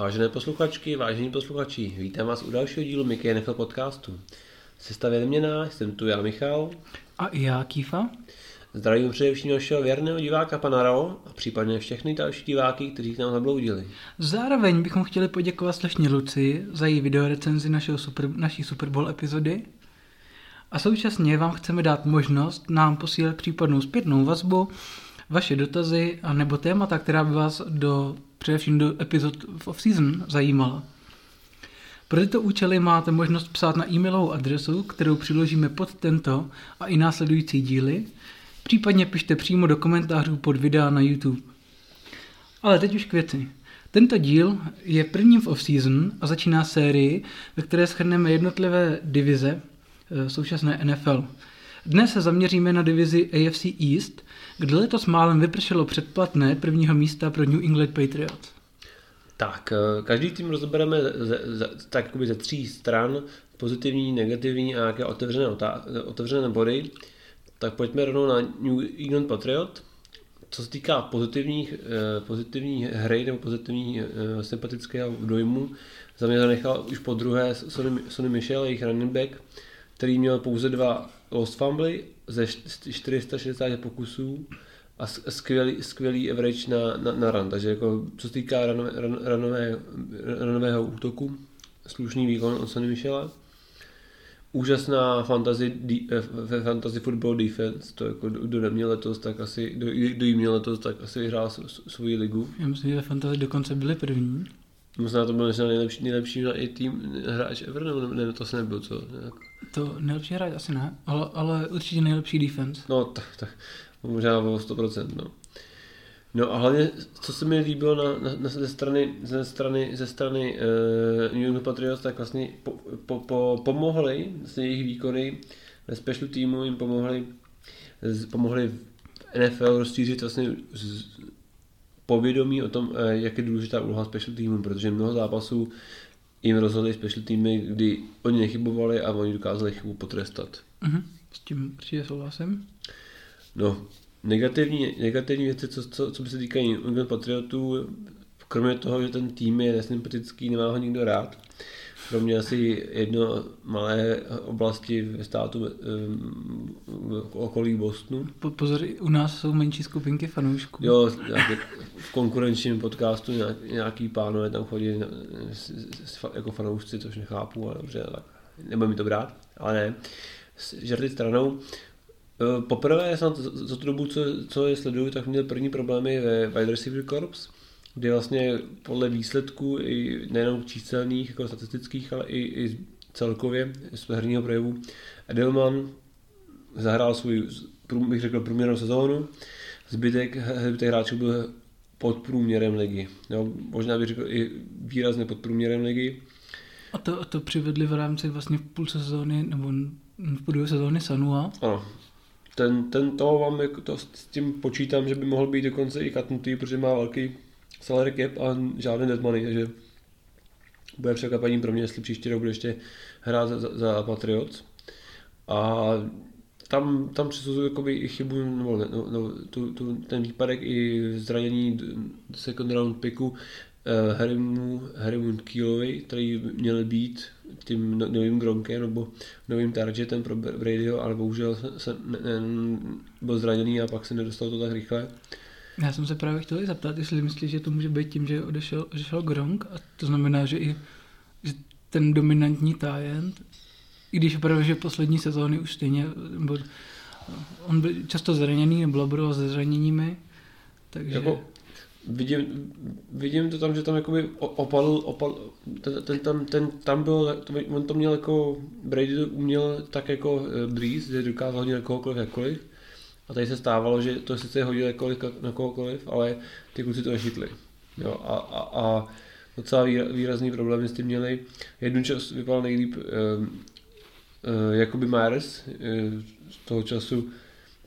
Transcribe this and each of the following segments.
Vážené posluchačky, vážení posluchači, vítám vás u dalšího dílu Mickey NFL podcastu. Sestavě neměná, jsem tu já Michal. A i já Kýfa. Zdravím především našeho věrného diváka pana Rao a případně všechny další diváky, kteří k nám zabloudili. Zároveň bychom chtěli poděkovat slečně Luci za její videorecenzi našeho super, naší Super Bowl epizody. A současně vám chceme dát možnost nám posílat případnou zpětnou vazbu, vaše dotazy a nebo témata, která by vás do, především do epizod v off-season zajímala. Pro tyto účely máte možnost psát na e-mailovou adresu, kterou přiložíme pod tento a i následující díly, případně pište přímo do komentářů pod videa na YouTube. Ale teď už k věci. Tento díl je prvním v off-season a začíná sérii, ve které schrneme jednotlivé divize eh, současné NFL. Dnes se zaměříme na divizi AFC East, kde letos málem vypršelo předplatné prvního místa pro New England Patriots. Tak, eh, každý tým rozebereme ze, ze, tak ze tří stran, pozitivní, negativní a nějaké otevřené, otevřené body. Tak pojďme rovnou na New England Patriot. Co se týká pozitivních, eh, pozitivní hry nebo pozitivní eh, sympatického dojmu, za mě zanechal už po druhé Sonny, Sonny Michel, jejich running back, který měl pouze dva lost fumbly ze 460 pokusů a skvělý, skvělý average na, na, na run. Takže jako, co se týká ranové, ran, ranové, ranového útoku, slušný výkon od Sonny Michela. Úžasná fantasy, ve fantasy football defense, to jako kdo neměl letos, tak asi, kdo, jí měl letos, tak asi vyhrál svoji ligu. Já myslím, že fantasy dokonce byli první. Možná to byl možná nejlepší, nejlepší i tým hráč ever, nebo ne, to se nebyl, co? Nějak. To nejlepší hráč asi ne, ale, ale určitě nejlepší defense. No, tak, tak možná o 100%, no. No a hlavně, co se mi líbilo na, na, na, ze strany, ze strany, ze strany uh, New England Patriots, tak vlastně po, po, po, pomohli, vlastně jejich výkony ve special týmu jim pomohli, z, pomohli v NFL rozšířit vlastně z, povědomí o tom, eh, jak je důležitá úloha special týmu, protože mnoho zápasů jim rozhodli special týmy, kdy oni nechybovali a oni dokázali chybu potrestat. Uh-huh. S tím určitě souhlasím. No, negativní, negativní věci, co, co, co by se týkají England Patriotů, kromě toho, že ten tým je nesympatický, nemá ho nikdo rád, kromě asi jedno malé oblasti ve státu v okolí Bostonu. Po, pozor, u nás jsou menší skupinky fanoušků. Jo, v konkurenčním podcastu nějaký pánové tam chodí jako fanoušci, což nechápu, ale dobře, tak nebo mi to brát, ale ne. Žerty stranou. Poprvé jsem za tu dobu, co, co je sleduju, tak měl první problémy ve wide receiver corps, kde vlastně podle výsledků i nejenom číselných, jako statistických, ale i, i celkově z herního projevu Edelman zahrál svůj, bych řekl, průměrnou sezónu. Zbytek, zbytek hráčů byl pod průměrem ligy. Jo, možná bych řekl i výrazně pod průměrem ligy. A to, a to přivedli v rámci vlastně v půl sezóny, nebo v půl sezóny Sanua. Ano. Ten, ten toho vám jako to, s tím počítám, že by mohl být dokonce i katnutý, protože má velký salary cap a žádné dead money, takže bude překvapení pro mě, jestli příští rok bude ještě hrát za, za Patriots. A tam, tam přisuzuju jakoby i chybu, nebo ne, no, no, tu, tu, ten výpadek i zranění second round picku uh, Harrymu, Harrymu Keelovi, který měl být tím no, novým Gronkem nebo novým targetem pro Bradyho, ale bohužel se, se ne, ne, byl zraněný a pak se nedostal to tak rychle. Já jsem se právě chtěl zeptat, jestli myslíš, že to může být tím, že odešel, odešel Gronk? A to znamená, že i že ten dominantní tajent, i když opravdu, že poslední sezóny už stejně, nebo on byl často zraněný, nebo laboroval se zraněními, takže... Jako, vidím, vidím to tam, že tam jakoby opadl, opadl ten, ten, tam, ten, tam byl, on to měl jako, Brady to uměl tak jako eh, Breeze, že dokázal hodit na kohokoliv jakkoliv, a tady se stávalo, že to sice hodil jakkoliv na kohokoliv, ale ty kluci to nechytli. Jo, a, a, a docela výrazný problémy s tím měli. Jednu čas vypadal nejlíp uh, uh, Jakoby Myers, uh, z toho času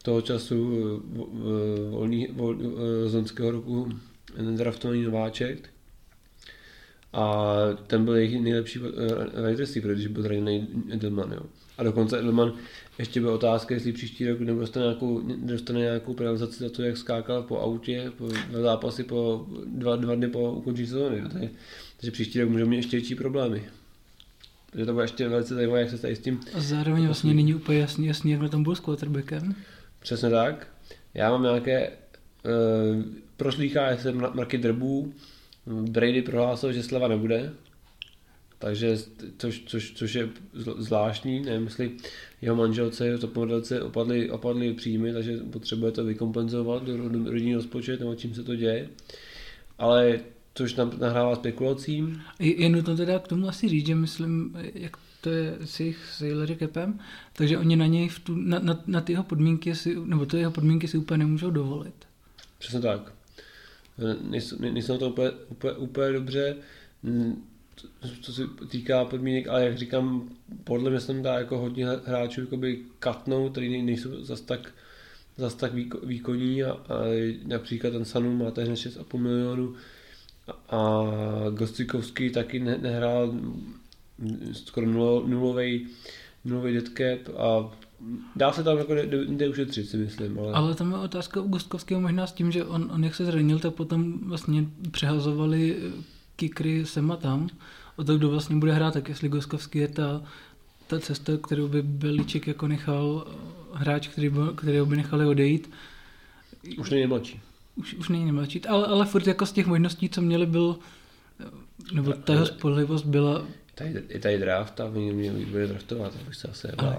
toho času uh, volný, vol, uh, z loňského roku draftovaný nováček. A ten byl jejich nejlepší uh, wide receiver, když byl zraněný Edelman. Jo. A dokonce Edelman ještě byla otázka, jestli příští rok nedostane nějakou, nedostane nějakou penalizaci za to, jak skákal po autě, po, na zápasy po dva, dva dny po ukončení sezóny. Takže, takže příští rok můžeme mít ještě větší problémy. Takže to bude ještě velice zajímavé, jak se tady s tím... A zároveň vlastně není úplně jasný, jasný jak na tom byl s quarterbackem. Přesně tak. Já mám nějaké... Uh, proslýchá jsem mraky drbů. Brady prohlásil, že sleva nebude. Takže, což, což, což je zvláštní, nevím, jestli jeho manželce, to modelce opadly, opadly příjmy, takže potřebuje to vykompenzovat do, rodinného rozpočet, nebo čím se to děje. Ale což nám nahrává spekulacím. Je, je nutno teda k tomu asi říct, že myslím, jak to je s jejich salary capem, takže oni na něj v tu, na, na, na ty jeho podmínky si, nebo to jeho podmínky si úplně nemůžou dovolit. Přesně tak. Nejsou, nejsou to úplně, úplně, úplně dobře co se týká podmínek, ale jak říkám, podle mě jsem dá jako hodně hráčů jakoby katnou, který nejsou zas tak, zas tak výkonní a, a například ten Sanu má též 6,5 milionů a, a Gostikovský taky ne, nehrál skoro nulový nulový dead cap a dá se tam jako jde ušetřit, si myslím. Ale, ale tam je otázka u Gostkovského možná s tím, že on, on jak se zranil, tak potom vlastně přehazovali kikry sem a tam o to, kdo vlastně bude hrát, tak jestli Goskovský je ta, ta cesta, kterou by Beliček jako nechal hráč, který by, kterého by nechali odejít. Už není mladší. Už, už není mladší, ale, ale furt jako z těch možností, co měli, byl, nebo ta jeho spolehlivost byla Tady, je tady draft a mě, mě bude draftovat, abych se asi Ale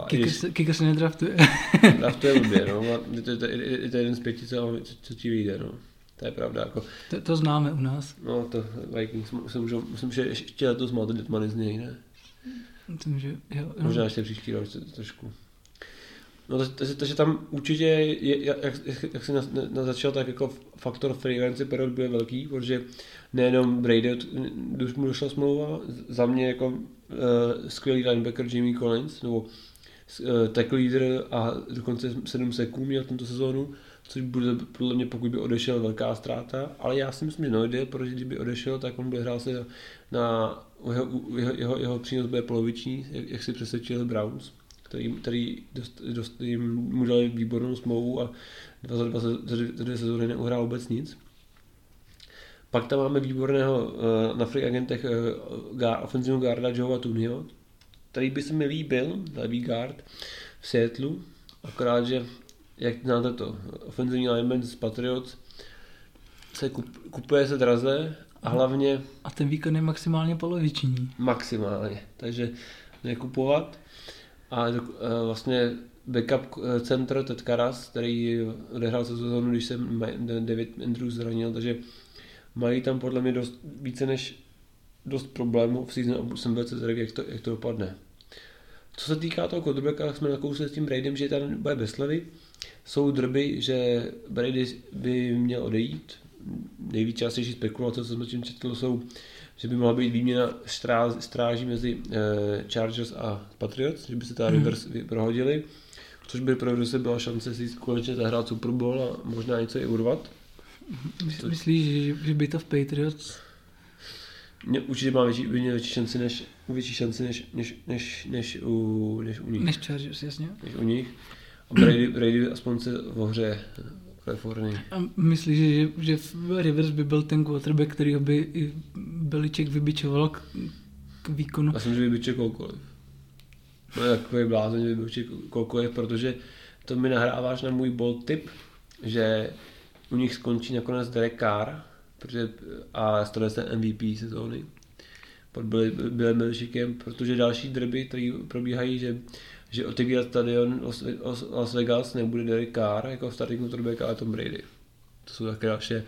Kika, se, nedraftuje. draftuje blbě, no. Je to, je, to, je to jeden z pěti, co, co, co ti vyjde, no. To je pravda. Jako, to, to známe u nás. No, to Vikings, myslím, myslím že ještě letos má to Detmany z něj, ne? Myslím, že jo. No. Možná ještě příští rok trošku. No, to, to, to, že tam určitě, je, jak, jak jsi na, na, začal, tak jako faktor freelance period byl velký, protože nejenom Brady, když mu došla smlouva, za mě jako uh, skvělý linebacker Jamie Collins, nebo uh, tackle leader a dokonce 7 sekund měl tento sezónu, což bude podle mě, pokud by odešel, velká ztráta, ale já si myslím, že nejde, protože kdyby odešel, tak on bude hrát se na jeho, jeho, jeho, jeho přínos bude poloviční, jak, jak si přesvědčil Browns, který, který dost, dost, jim mu dali výbornou smlouvu a dva za dva, za dvě sezóny neuhrál vůbec nic. Pak tam máme výborného uh, na free agentech uh, ofenzivního garda Joea Tunio, který by se mi líbil, levý guard v Seattlu, akorát, že jak znáte to, ofenzivní lineman z Patriots se kup, kupuje se draze a hlavně... A ten výkon je maximálně poloviční. Maximálně, takže nekupovat. A vlastně backup eh, center Ted Karas, který odehrál se sezónu, když se David Andrews zranil, takže mají tam podle mě dost, více než dost problémů v season a jsem velice zvědavý, jak to, jak to dopadne. Co se týká toho quarterbacka, tak jsme nakousli s tím Braidem, že tam bude bez slevy. Jsou drby, že Brady by měl odejít. Nejvíc častější spekulace, co jsme tím četl, jsou, že by mohla být výměna stráž, stráží mezi uh, Chargers a Patriots, že by se ta mm. Rivers prohodili, což by pro Rivers byla šance si konečně zahrát Super Bowl a možná něco i urvat. Myslíš, že, že by to v Patriots mě určitě má větší, větší šanci než, větší šanci než, než, než, než, u, než u nich. Než Chargers, jasně. Než u nich. Brady, Brady aspoň se v hře Kalifornii. A myslíš, že, že Rivers by byl ten quarterback, který by i Beliček vybičoval k, k výkonu? Já jsem, že vybičuje koukoliv. No takový blázen, že vybičuje koukoliv, protože to mi nahráváš na můj bold tip, že u nich skončí nakonec Derek Carr, protože, a stane se MVP sezóny pod Billem Beličíkem, protože další drby, které probíhají, že že otevírat stadion Las Vegas nebude Derek Carr jako starting quarterback, ale Tom Brady. To jsou také další eh,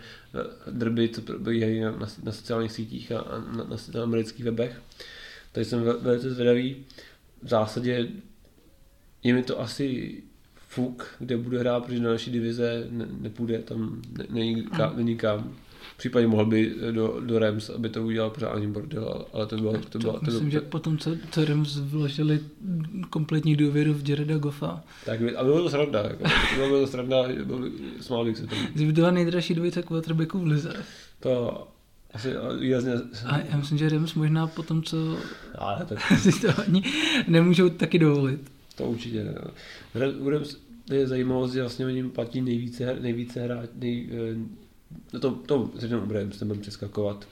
drby, co probíhají na, na, na sociálních sítích a, a na, na, na amerických webech. Takže jsem velice zvědavý. V zásadě je mi to asi fuk, kde bude hrát, protože na naší divize ne, nepůjde, tam ne, není, ka, není kam případně mohl by do, do Rams, aby to udělal pořádný bordel, ale to bylo... To, to bylo to myslím, to, že potom, co, co Rams vložili kompletní důvěru v Jareda Goffa. Tak, a bylo to sranda, jako, bylo to sranda, byl, smál bych se tomu. Zbytila nejdražší dvojice quarterbacků v lize. To asi výrazně... A já myslím, že Rams možná potom, co ale tak... si to ani nemůžou taky dovolit. To určitě ne. Rams je zajímavost, že vlastně oni platí nejvíce, nejvíce hrát, nej, no to, to řekneme u Rams, nebudeme přeskakovat.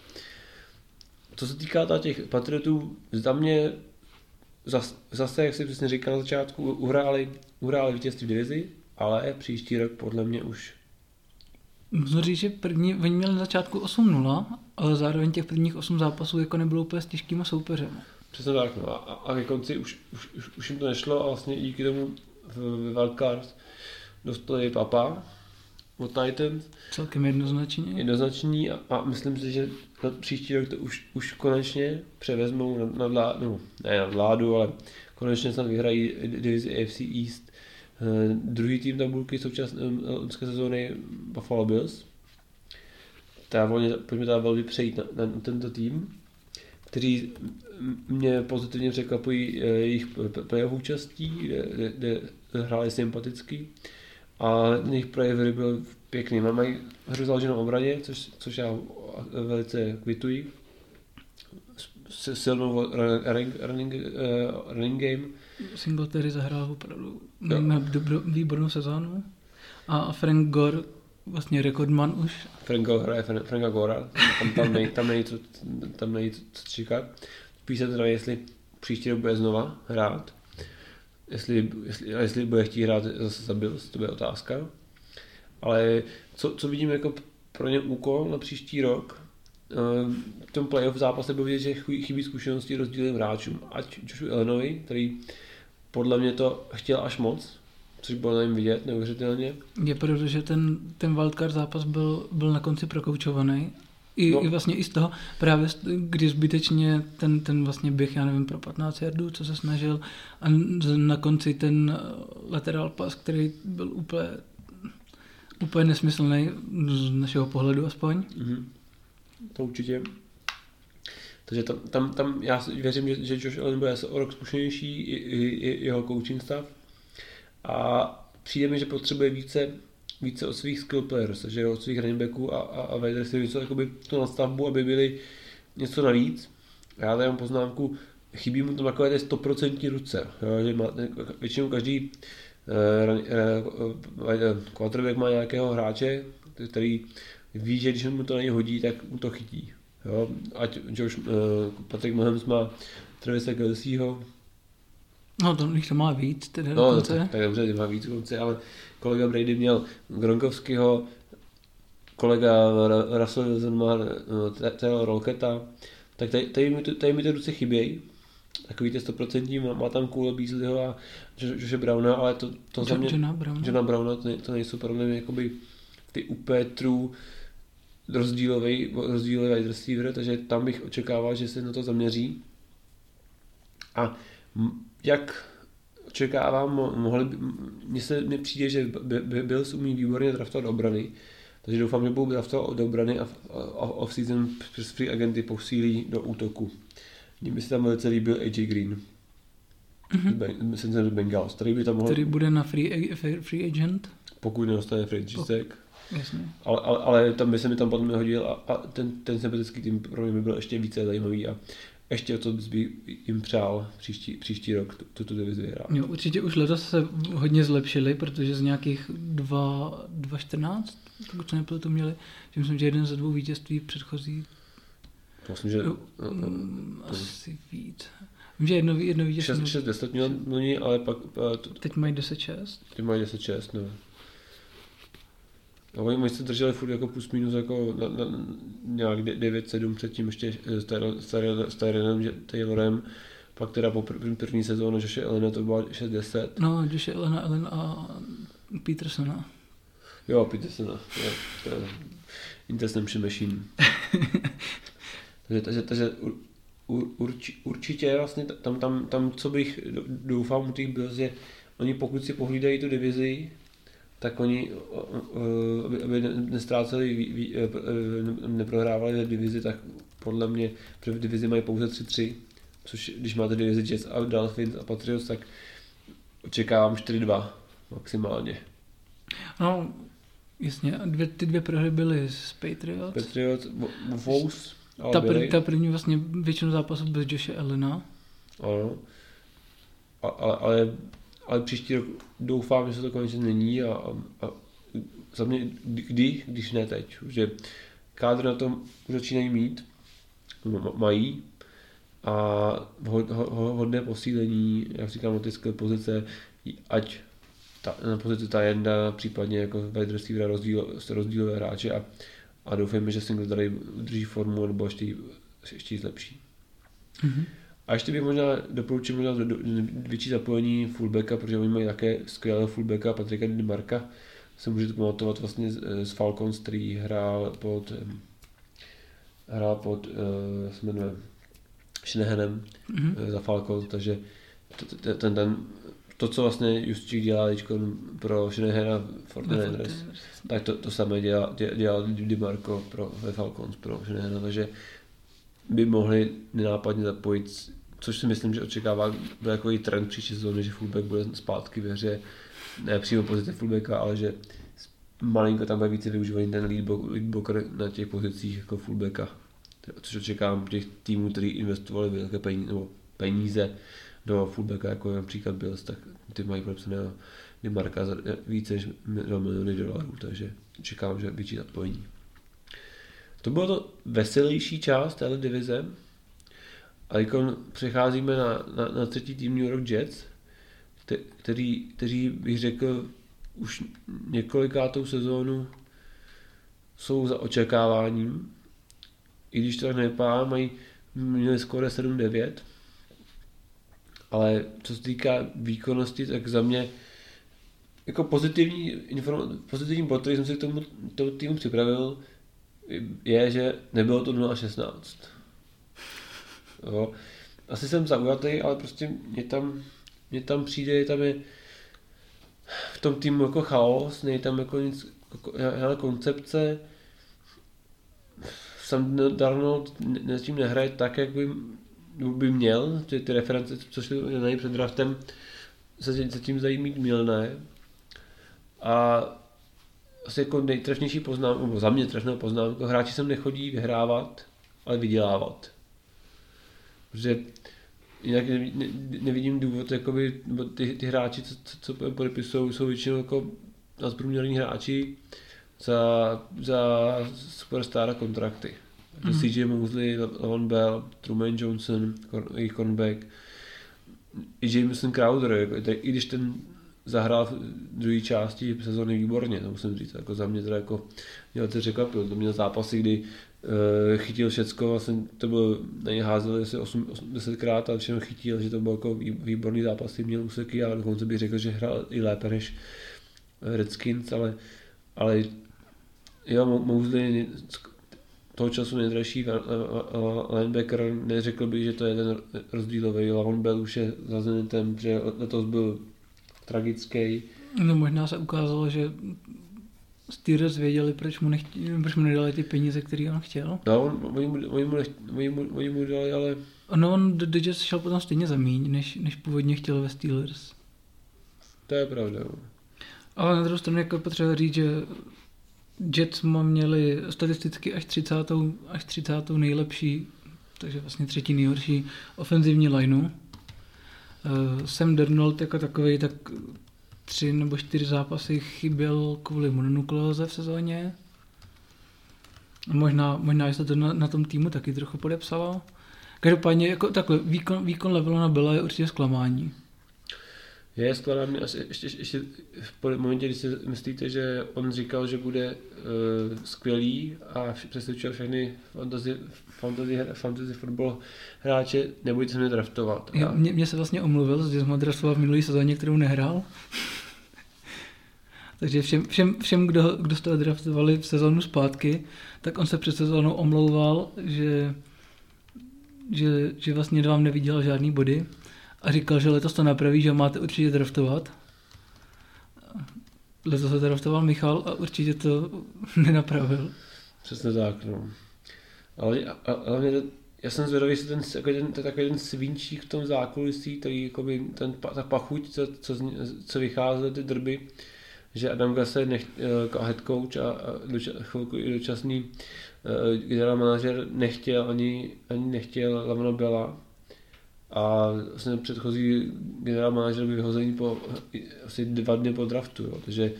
Co se týká těch Patriotů, za mě zase, zase, jak jsi přesně říkal na začátku, uhráli, uhráli vítězství v divizi, ale příští rok podle mě už Můžu říct, že první, oni měli na začátku 8-0, ale zároveň těch prvních 8 zápasů jako nebylo úplně s těžkýma soupeřem. Přesně tak, no. A, a ke konci už, už, už, už jim to nešlo a vlastně díky tomu v Wildcard dostali papa od Titans. Celkem jednoznačně. Jednoznačný a, a myslím si, že na příští rok to už, už konečně převezmou na, na vládu, no, ne na vládu, ale konečně snad vyhrají divizi AFC East. Uh, druhý tým tabulky současné loňské sezóny Buffalo Bills. Ta volně, pojďme teda velmi přejít na, na, na tento tým, kteří mě pozitivně překvapují eh, jejich playoff účastí, kde, kde, kde hráli sympaticky a jejich projevy byl pěkný. Mají hru založenou obraně, což, což já velice kvituji. S silnou running, running, uh, running game. Singletary zahrál opravdu dobro, výbornou sezónu. A Frank Gore vlastně rekordman už. Frank Gore hraje Franka Gora, tam, tam, nej, tam, není co, tam není co čekat. Spíš se teda, jestli příští rok bude znova hrát. Jestli, jestli, jestli bude chtít hrát zase za Bills, to bude otázka. Ale co, co vidím jako pro ně úkol na příští rok, ehm, v tom playoff zápase byl vidět, že chybí zkušenosti rozdílným hráčům. Ať Joshua Illinois, který podle mě to chtěl až moc, což bylo na něm vidět neuvěřitelně. Je proto, že ten, ten wildcard zápas byl, byl na konci prokoučovaný i, no. i vlastně i z toho, právě kdy zbytečně ten, ten vlastně běh, já nevím, pro 15 jardů, co se snažil a na konci ten lateral pas, který byl úplně, úplně nesmyslný z našeho pohledu aspoň. Mm-hmm. To určitě. Takže tam, tam, tam já věřím, že, že Josh Allen bude o rok zkušenější, i, i, i jeho coaching stav. A přijde mi, že potřebuje více více od svých skill players, že od svých running backů a, a, a wide něco jakoby tu nastavbu, aby byli něco navíc. Já tady mám poznámku, chybí mu tam takové 100% ruce, jo, že má, většinou každý uh, uh, quarterback má nějakého hráče, který ví, že když mu to na něj hodí, tak mu to chytí. Jo? Ať Josh, uh, Patrick Mahomes má Travisa Kelseyho, No, to jich to má víc, teda no, dokonce. Tak, tak dobře, má víc dokonce, ale kolega Brady měl Gronkovského, kolega Russell Wilson má no, Taylor Rolketa, tak tady, tady, mi, tady mi ty ruce chybějí, takový ty 100% má, má tam Kůle Beasleyho a Joše Browna, ale to, to za mě, Johna Browna, Johna Browna to, to nejsou pro mě jakoby ty úplně true rozdílový, rozdílový wide receiver, takže tam bych očekával, že se na to zaměří. A jak očekávám, mohli by, mně se mi přijde, že Bills umí výborně draftovat obrany, takže doufám, že budou draftovat od obrany a off-season přes free agenty posílí do útoku. Mně by se tam velice líbil AJ Green. Mm-hmm. Myslím, že Bengals, který by tam mohl... Který bude na free, free agent? Pokud nedostane franchise Jasně. Ale, ale, ale, tam by se mi tam potom hodil a, a ten, ten sympatický tým pro mě by byl ještě více zajímavý a ještě o to by jim přál příští, příští rok tuto divizi vyhrát. Jo, určitě už letos se hodně zlepšili, protože z nějakých 2.14, pokud se nebylo to měli, že myslím, že jeden ze dvou vítězství předchozí Myslím, že... No, no, no, asi víc. Vím, že jedno, jedno vítězství... 6, 6 10 měl ale pak... To, teď mají 10-6. Teď mají 10-6, no. A oni, oni se drželi furt jako plus minus jako na, na, nějak 9-7 předtím ještě s Tyrenem Taylorem, pak teda po první, první sezónu Joše Elena to bylo 6-10. No, Joše Elena, Ellen a Petersona. Jo, Petersona, jo, to je Interception Machine. takže, takže, takže ur, urč, určitě vlastně tam, tam, tam, co bych doufal u těch byl, že oni pokud si pohlídají tu divizi, tak oni, aby, aby nestráceli, e, e, neprohrávali ve divizi, tak podle mě v divizi mají pouze 3-3, což když máte divizi Jets a Dolphins a Patriots, tak očekávám 4-2 maximálně. No, jasně, dvě, ty dvě prohry byly z Patriots. Patriots, Wolves, ta, pr- ta první vlastně většinu zápasů bez Joshe Elena. Ano. ale, ale ale příští rok doufám, že se to konečně není a, a, a za mě kdy, když ne teď, že kádr na tom už začínají mít, mají a hodné posílení, jak říkám, ty pozice, ať ta, na pozici Tajenda, případně jako wide receivera rozdíl, rozdílové hráče a, a doufejme, že Singletary udrží formu nebo ještě, ještě zlepší. Mm-hmm. A ještě bych možná doporučil možná do, do, větší zapojení fullbacka, protože oni mají také skvělého fullbacka Patrika Marka. Se můžete pamatovat vlastně z, z Falcons, který hrál pod hrál pod, uh, se jmenuje Shanahanem mm-hmm. za Falcons, takže ten, ten, to, co vlastně Justičík dělá pro Shanahana Fortinanders, tak to, to samé dělá, dělá DiMarco pro, ve Falcons pro Shanahana, takže by mohli nenápadně zapojit, což si myslím, že očekává i trend příští sezóny, že fullback bude zpátky ve hře, ne přímo pozice fullbacka, ale že malinko tam bude více využívaný ten lead blocker na těch pozicích jako fullbacka, což očekávám těch týmů, kteří investovali velké peníze, nebo peníze do fullbacka, jako například Bills, tak ty mají podepsané Marka za více než miliony dolarů, takže čekám, že větší zapojení. To bylo to veselější část téhle divize. A teď přecházíme na, na, na třetí tým New York Jets, který, který bych řekl už několikátou sezónu jsou za očekáváním. I když to tak nevypadá, mají měli skoro 7-9. Ale co se týká výkonnosti, tak za mě jako pozitivní, inform, pozitivní bod, který jsem si k tomu, tomu týmu připravil, je, že nebylo to 0,16. Jo. Asi jsem zaujatý, ale prostě mě tam, mě tam přijde, tam je v tom týmu jako chaos, není tam jako nic, jako, koncepce, sam Darnold s tím nehraje tak, jak by, by měl, ty, ty reference, co šly na před draftem, se, se tím zajímí milné. A asi jako nejtrefnější poznámka, nebo za mě trefná poznámka, hráči sem nechodí vyhrávat, ale vydělávat. Protože jinak ne, ne, nevidím důvod, jakoby, nebo ty, ty hráči, co, co, co podepisují, jsou většinou jako nadprůměrní hráči za, za superstar kontrakty. Mm-hmm. CJ Mosley, Lavon Bell, Truman Johnson, jejich cornerback, i Jameson Crowder, jako, i když ten zahrál v druhé části sezóny výborně, to musím říct, jako za mě teda jako mě to překvapil, to měl zápasy, kdy uh, chytil všecko, vlastně to bylo, na něj házel asi 8, 10 krát a všechno chytil, že to byl jako výborný zápasy, měl úseky a dokonce bych řekl, že hrál i lépe než Redskins, ale, ale jo, Mosley toho času nejdražší linebacker, neřekl bych, že to je ten rozdílový, Lavon Bell už je za že letos byl tragický. No možná se ukázalo, že Steelers věděli, proč mu, nechtě, proč mu nedali ty peníze, které on chtěl. No, on, oni, mu, oni, mu, oni, mu, oni mu dali, ale... No, on do Jets šel potom stejně za míň, než, než původně chtěl ve Steelers. To je pravda. No. Ale na druhou stranu jako potřeba říct, že Jets měli statisticky až 30. až 30. nejlepší, takže vlastně třetí nejhorší ofenzivní lineu Uh, Sam Darnold jako takový, tak tři nebo čtyři zápasy chyběl kvůli mononukleóze v sezóně. Možná, možná se to na, na, tom týmu taky trochu podepsalo. Každopádně jako takhle, výkon, výkon Levelona byla je určitě zklamání. Je skladám asi ještě, ještě v momentě, kdy si myslíte, že on říkal, že bude uh, skvělý a přesvědčil všechny fantasy, fantasy, fantasy football hráče, nebojte se mě draftovat. A... mě, mě, se vlastně omluvil, že jsem draftoval v minulý sezóně, kterou nehrál. Takže všem, všem, všem kdo, kdo jste draftovali v sezónu zpátky, tak on se před sezónou omlouval, že, že, že vlastně vám neviděl žádný body říkal, že letos to napraví, že máte určitě draftovat. Letos se draftoval Michal a určitě to nenapravil. Přesně tak, no. Ale, ale já jsem zvědavý, jestli ten, jako ten, ten, takový ten svinčík v tom zákulisí, který jakoby, ten, ta pachuť, co, co, co vycházely ty drby, že Adam Gase nech, jako head coach a, a doča, chvilku i dočasný uh, generál manažer nechtěl ani, ani nechtěl Lamano Bela, a vlastně předchozí generál manažer byl vyhozený po asi dva dny po draftu, jo. takže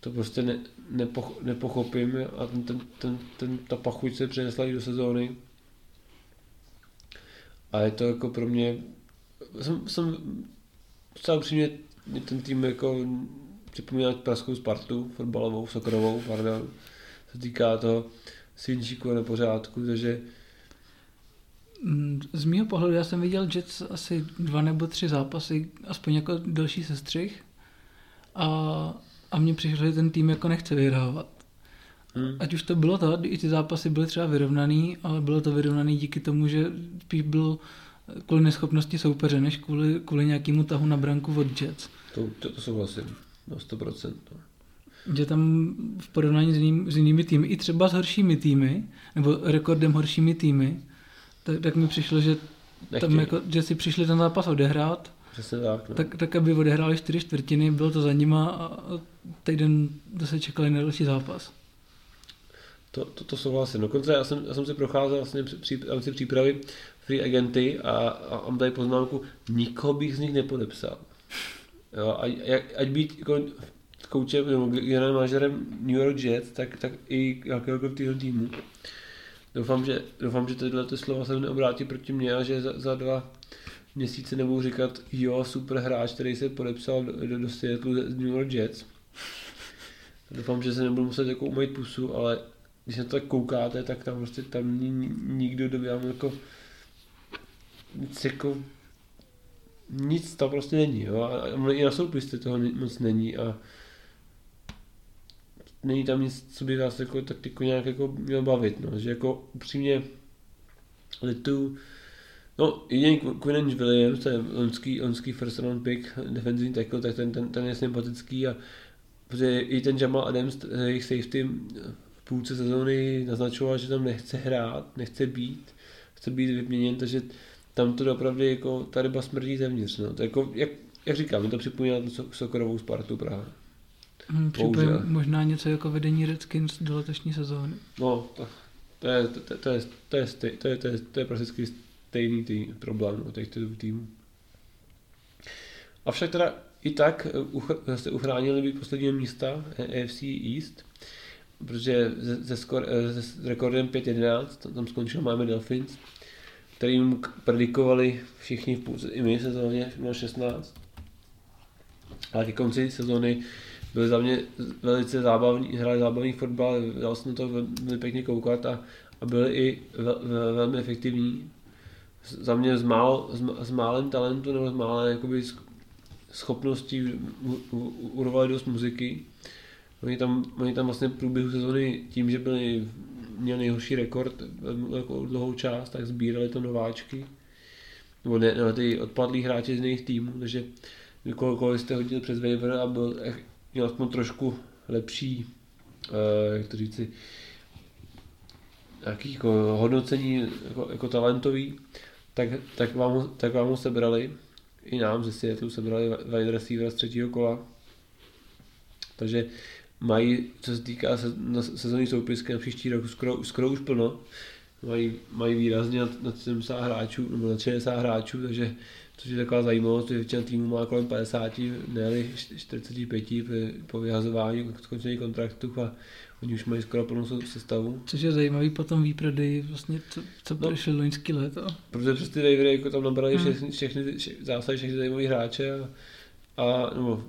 to prostě ne, nepoch, nepochopím a ten, ten, ten, ten, ta pachuť se přenesla i do sezóny. A je to jako pro mě, jsem, jsem docela upřímně ten tým jako připomíná pražskou Spartu, fotbalovou, sokrovou, pardon, se týká toho svinčíku a nepořádku, takže z mého pohledu já jsem viděl Jets asi dva nebo tři zápasy, aspoň jako další sestřih a, a mně přišlo, že ten tým jako nechce vyhrávat. Hmm. Ať už to bylo to, i ty zápasy byly třeba vyrovnaný, ale bylo to vyrovnaný díky tomu, že spíš bylo kvůli neschopnosti soupeře, než kvůli, kvůli nějakému tahu na branku od Jets. To, to, to souhlasím, na 100%. Že tam v porovnání s, jiným, s jinými týmy, i třeba s horšími týmy, nebo rekordem horšími týmy, tak, tak mi přišlo, že tam jako, že si přišli ten zápas odehrát, Přesně tak, no. tak, tak, aby odehráli čtyři čtvrtiny, bylo to za nima a týden zase čekali na další zápas. To, to, to souhlasím. Dokonce já jsem, já jsem si procházel vlastně při, při přípravy free agenty a, a mám tady poznámku, nikoho bych z nich nepodepsal. Jo, ať, ať být jako koučem nebo generálním manažerem New York Jets, tak, tak i jakéhokoliv týmu. Doufám, že, doufám, že tyhle ty slova se neobrátí proti mně a že za, za dva měsíce nebudu říkat, jo, super hráč, který se podepsal do, do, do z New York Jets. Doufám, že se nebudu muset jako umýt pusu, ale když na to tak koukáte, tak tam prostě tam nikdo, kdo by jako nic jako nic tam prostě není, jo, a i na soupisce toho moc není a není tam nic, co by vás jako, tak jako nějak jako měl bavit, no, že jako upřímně litu, no jediný Quinnen Williams, to je lonský, lonský first round pick, defenzivní tackle, tak ten, ten, ten je sympatický a protože i ten Jamal Adams, jejich safety v půlce sezóny naznačoval, že tam nechce hrát, nechce být, chce být vyměněn, takže tam to opravdu jako ta ryba smrdí zevnitř. No. To jako, jak, jak říkám, mi to připomíná Sokorovou Spartu Praha. Hmm, možná něco jako vedení Redskins do letošní sezóny. No, to, to, je, to, to, je, to, je, to, je, to, je, to, je, to je prakticky stejný tý, problém no, těchto dvou týmů. Avšak teda i tak uh, jste uchránili by posledního místa AFC East, protože ze, ze, skor, ze, s rekordem 5-11 tam skončil máme Dolphins, kterým predikovali všichni v půlce, i my sezóně 16. Ale ke konci sezóny byli za mě velice zábavní, hráli zábavný fotbal, dal jsem to velmi pěkně koukat a, a byli i vel, vel, velmi efektivní. Za mě s, málo, s, s málem talentu nebo s málem jakoby schopností urvali dost muziky. Oni tam, oni tam vlastně v průběhu sezóny tím, že byli měl nejhorší rekord jako dlouhou část, tak sbírali to nováčky. Nebo ne, ne ty odpadlí hráči z jiných týmů, takže kolik jste hodil přes waiver a byl, měl aspoň trošku lepší, uh, jak to říci, nějaký jako hodnocení jako, jako talentový, tak, tak, vám, tak vám ho sebrali. I nám ze Seattle sebrali wide receiver z třetího kola. Takže mají, co se týká se, na sezónní soupisky na příští rok, skoro, skoro už plno. Mají, mají výrazně nad, nad 70 hráčů, nebo nad 60 hráčů, takže což je taková zajímavost, že většina týmu má kolem 50, ne 45 po vyhazování, skončení kontraktu a oni už mají skoro plnou sestavu. Což je zajímavý potom výprodej, vlastně, co, co no, přišlo loňský léto. Protože přes ty waivery jako tam nabrali hmm. všechny, všechny, všechny, zásady všechny zajímavé hráče a, a nebo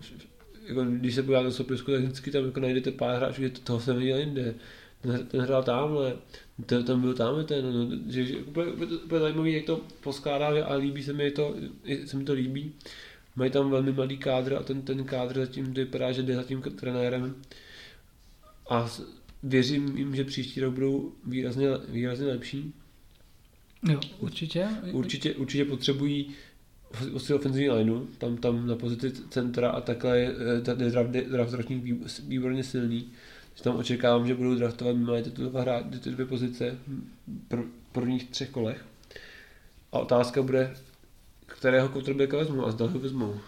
jako, když se podíváte do sopisku, tak vždycky tam jako najdete pár hráčů, že toho jsem viděl jinde. Ten, ten hrál tamhle, ten, ten byl tam, ten, no, že, že úplně, úplně, úplně zajímavý, jak to poskládá a líbí se mi to, se mi to líbí. Mají tam velmi mladý kádr a ten, ten kádr zatím vypadá, že jde za tím trenérem. A věřím jim, že příští rok budou výrazně, výrazně lepší. Jo, určitě. Určitě, určitě potřebují vlastně ofenzivní lineu, tam, tam na pozici centra a takhle je ten draft, draft ročník výborně silný. Takže tam očekávám, že budou draftovat mimo tyto dva hrát, ty dvě pozice v prvních třech kolech. A otázka bude, kterého quarterbacka vezmou a zda ho vezmou.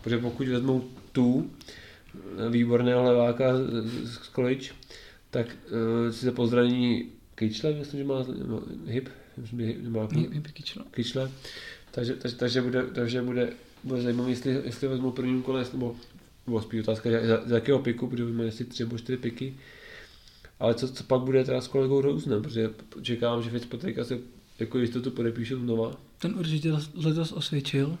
Protože pokud vezmou tu, výborného leváka z college, tak uh, si se pozdraví Kyčle, myslím, že má hip, myslím, že má hip, hip Kyčle Takže, takže, takže, bude, takže bude, bude zajímavé, jestli, jestli vezmu prvním kole, nebo, nebo spíš otázka, za, za jakého piku, protože máme asi tři nebo čtyři piky. Ale co, co pak bude teda s kolegou Rousnem, protože čekám, že Fitzpatrick asi jako jistotu podepíšu znova. Ten určitě letos osvědčil.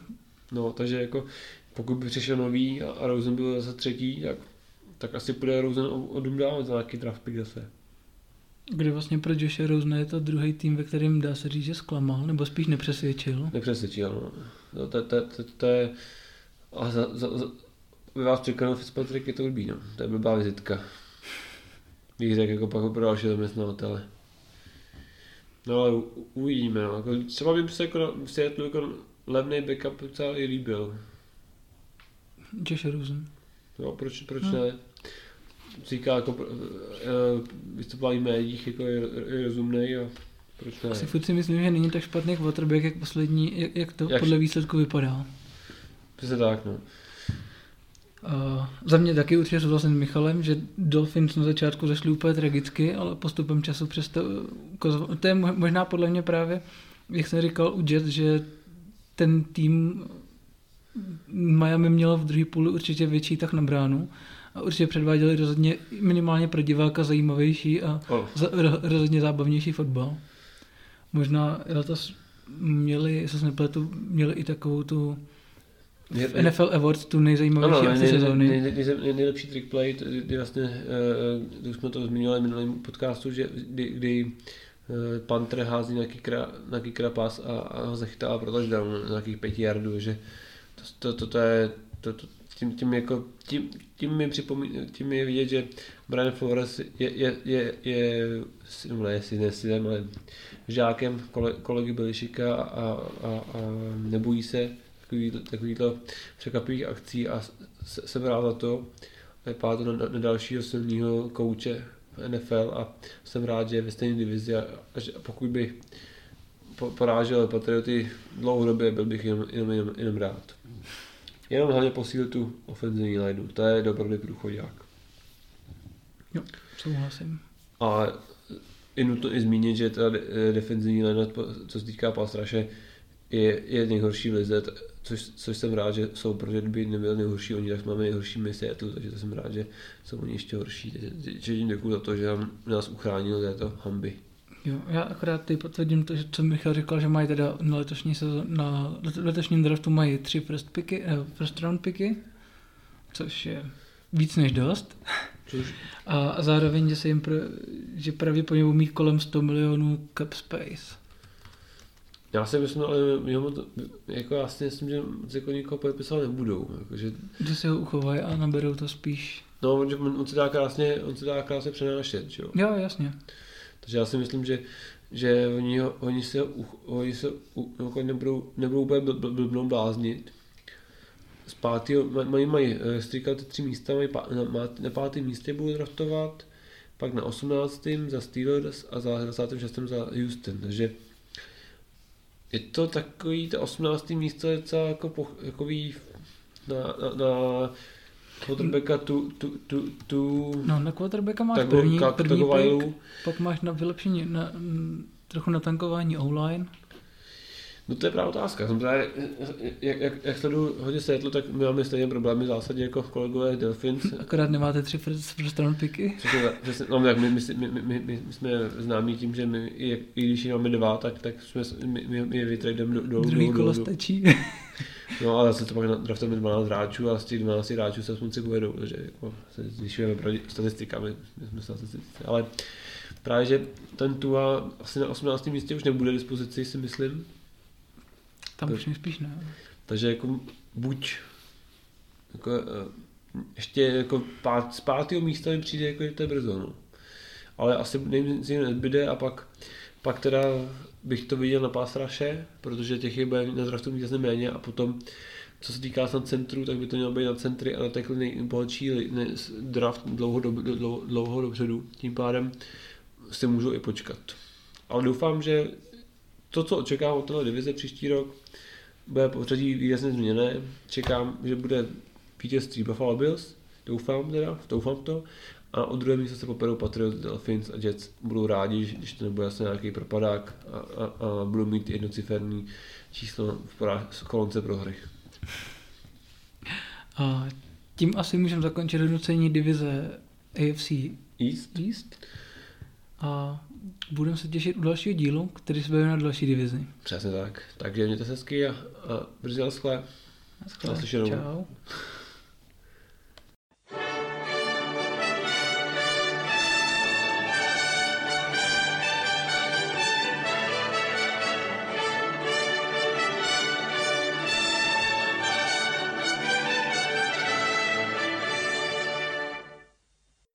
No, takže jako pokud by přišel nový a, a Rosen byl zase třetí, tak, tak asi půjde Rosen o, o dům dál za nějaký draft pick zase. Kdy vlastně pro Joshe Rosena je to druhý tým, ve kterém dá se říct, že zklamal, nebo spíš nepřesvědčil. Nepřesvědčil, no. no to, to, to, to, je... A za, za, by vás překonal Fitzpatrick, je to blbý, no. To je blbá vizitka. Bych řekl jako pak pro další zaměstnavatele. No ale u, uvidíme, no. Jako, třeba by se jako v Seattle jako levný backup docela i líbil. Josh Rosen. No, proč, proč hmm. ne? Říká jako uh, vystupování médiích jako je, je rozumný a proč ne? Asi furt si myslím, že není tak špatný quarterback, jak poslední, jak, jak to jak podle výsledku vypadá. Přesně tak, no. Uh, za mě taky určitě souhlasím s Michalem, že Dolphins na začátku zašli úplně tragicky, ale postupem času přesto to je možná podle mě právě, jak jsem říkal u Jets, že ten tým Miami mělo v druhé půli určitě větší tak na bránu a určitě předváděli rozhodně minimálně pro diváka zajímavější a oh. za, rozhodně zábavnější fotbal. Možná letos měli, jestli se nepletu, měli i takovou tu je, NFL Awards, tu nejzajímavější ano, akci sezóny. Nej, nej, nej, nejlepší trick play, kdy vlastně, uh, už jsme to zmiňovali v minulém podcastu, že kdy, kdy uh, Panther hází nějaký, kra, nějaký krapas a, a ho zachytává pro touchdown na nějakých pěti yardů, že to, to, to, to je, to, to, tím, tím, jako, tím, tím, mi připomín, tím je vidět, že Brian Flores je, je, je, je ne, si nesynem, ale žákem kole, kolegy Belišika a, a, a nebojí se takový, takovýto překvapivých akcí a jsem rád za to. Vypadá to na, na dalšího silného kouče v NFL a jsem rád, že je ve stejné divizi a, a že pokud by porážel Patrioty dlouhodobě, byl bych jenom, jenom, jenom, jenom rád. Jenom hlavně posílit tu ofenzivní lineu. To je dobrý průchodák. Jo, souhlasím. A je nutno i zmínit, že ta defenzivní linea, co se týká pastraše, je, je nejhorší v lize, což, což jsem rád, že jsou, protože kdyby nebyl nejhorší oni, tak máme nejhorší my Seattle, takže to jsem rád, že jsou oni ještě horší. Takže jim děkuji za to, že nás uchránil této hamby. Jo, já akorát ty potvrdím to, že co Michal říkal, že mají teda na letošní sezon, na letošním draftu mají tři first, picky, eh, first round picky, což je víc než dost. Což... A zároveň, že se jim, pro, že pravděpodobně umí kolem 100 milionů cap space. Já si myslím, ale jako já si myslím, že jako nikoho podepisovat nebudou. Jako, že... že si ho uchovají a naberou to spíš. No, on, on se dá krásně, on se dá krásně přenášet, jo. Jo, jasně. Takže já si myslím, že, že oni, oni se, oni se jako nebudou, nebudou úplně blbnou bláznit. Z pátýho, mají, mají eh, strýkat tři místa, mají pá, na, na pátém místě budou draftovat, pak na 18. za Steelers a za 26. za Houston. Takže je to takový, to 18. místo je docela jako, poch, takový na, na, na quarterbacka tu, tu, tu, tu... No, na quarterbacka máš tak, první, první pick, pak máš na vylepšení, na, trochu na tankování online. No to je právě otázka. Jsem právě, jak, jak, jak sleduju hodně Seattle, tak my máme stejné problémy v zásadě jako kolegové Delfins. Akorát nemáte tři first picky. Přesně, no, tak my, my, my, my, my, jsme známí tím, že my, i, i když máme dva, tak, tak jsme, my, my, my je vytradujeme dolů. Druhý kolo stačí. No ale zase to pak draftujeme 12 hráčů a z těch 12 hráčů se aspoň si povedou, takže jako se zvyšujeme statistikami, my jsme statistici. Ale právě, že ten Tua asi na 18. místě už nebude dispozici, si myslím. Tam to, už nejspíš ne. Takže jako buď jako, eh, ještě jako pát, z pátého místa mi přijde, jako, že to je brzo. No. Ale asi nejméně nezbyde a pak, pak teda bych to viděl na pástraše, protože těch je bude na draftu mít méně a potom co se týká na centru, tak by to mělo být na centry a na takhle nejbohatší draft dlouho, do, dlouho, dlouho dopředu. Tím pádem si můžu i počkat. Ale doufám, že to, co očekávám od téhle divize příští rok, bude pořadí výrazně změněné. Čekám, že bude vítězství Buffalo Bills, doufám teda, doufám to. A o druhé místo se poperou Patriots, Dolphins a Jets. Budou rádi, když to nebude asi nějaký propadák a, a, a budou mít jednociferný číslo v, v kolonce prohry. A tím asi můžeme zakončit hodnocení divize AFC East? East. A budeme se těšit u dalšího dílu, který se bude na další divizi. Přesně tak. Takže mějte se hezky a, a brzy naschle. Naschle. Naslyšenou. Čau.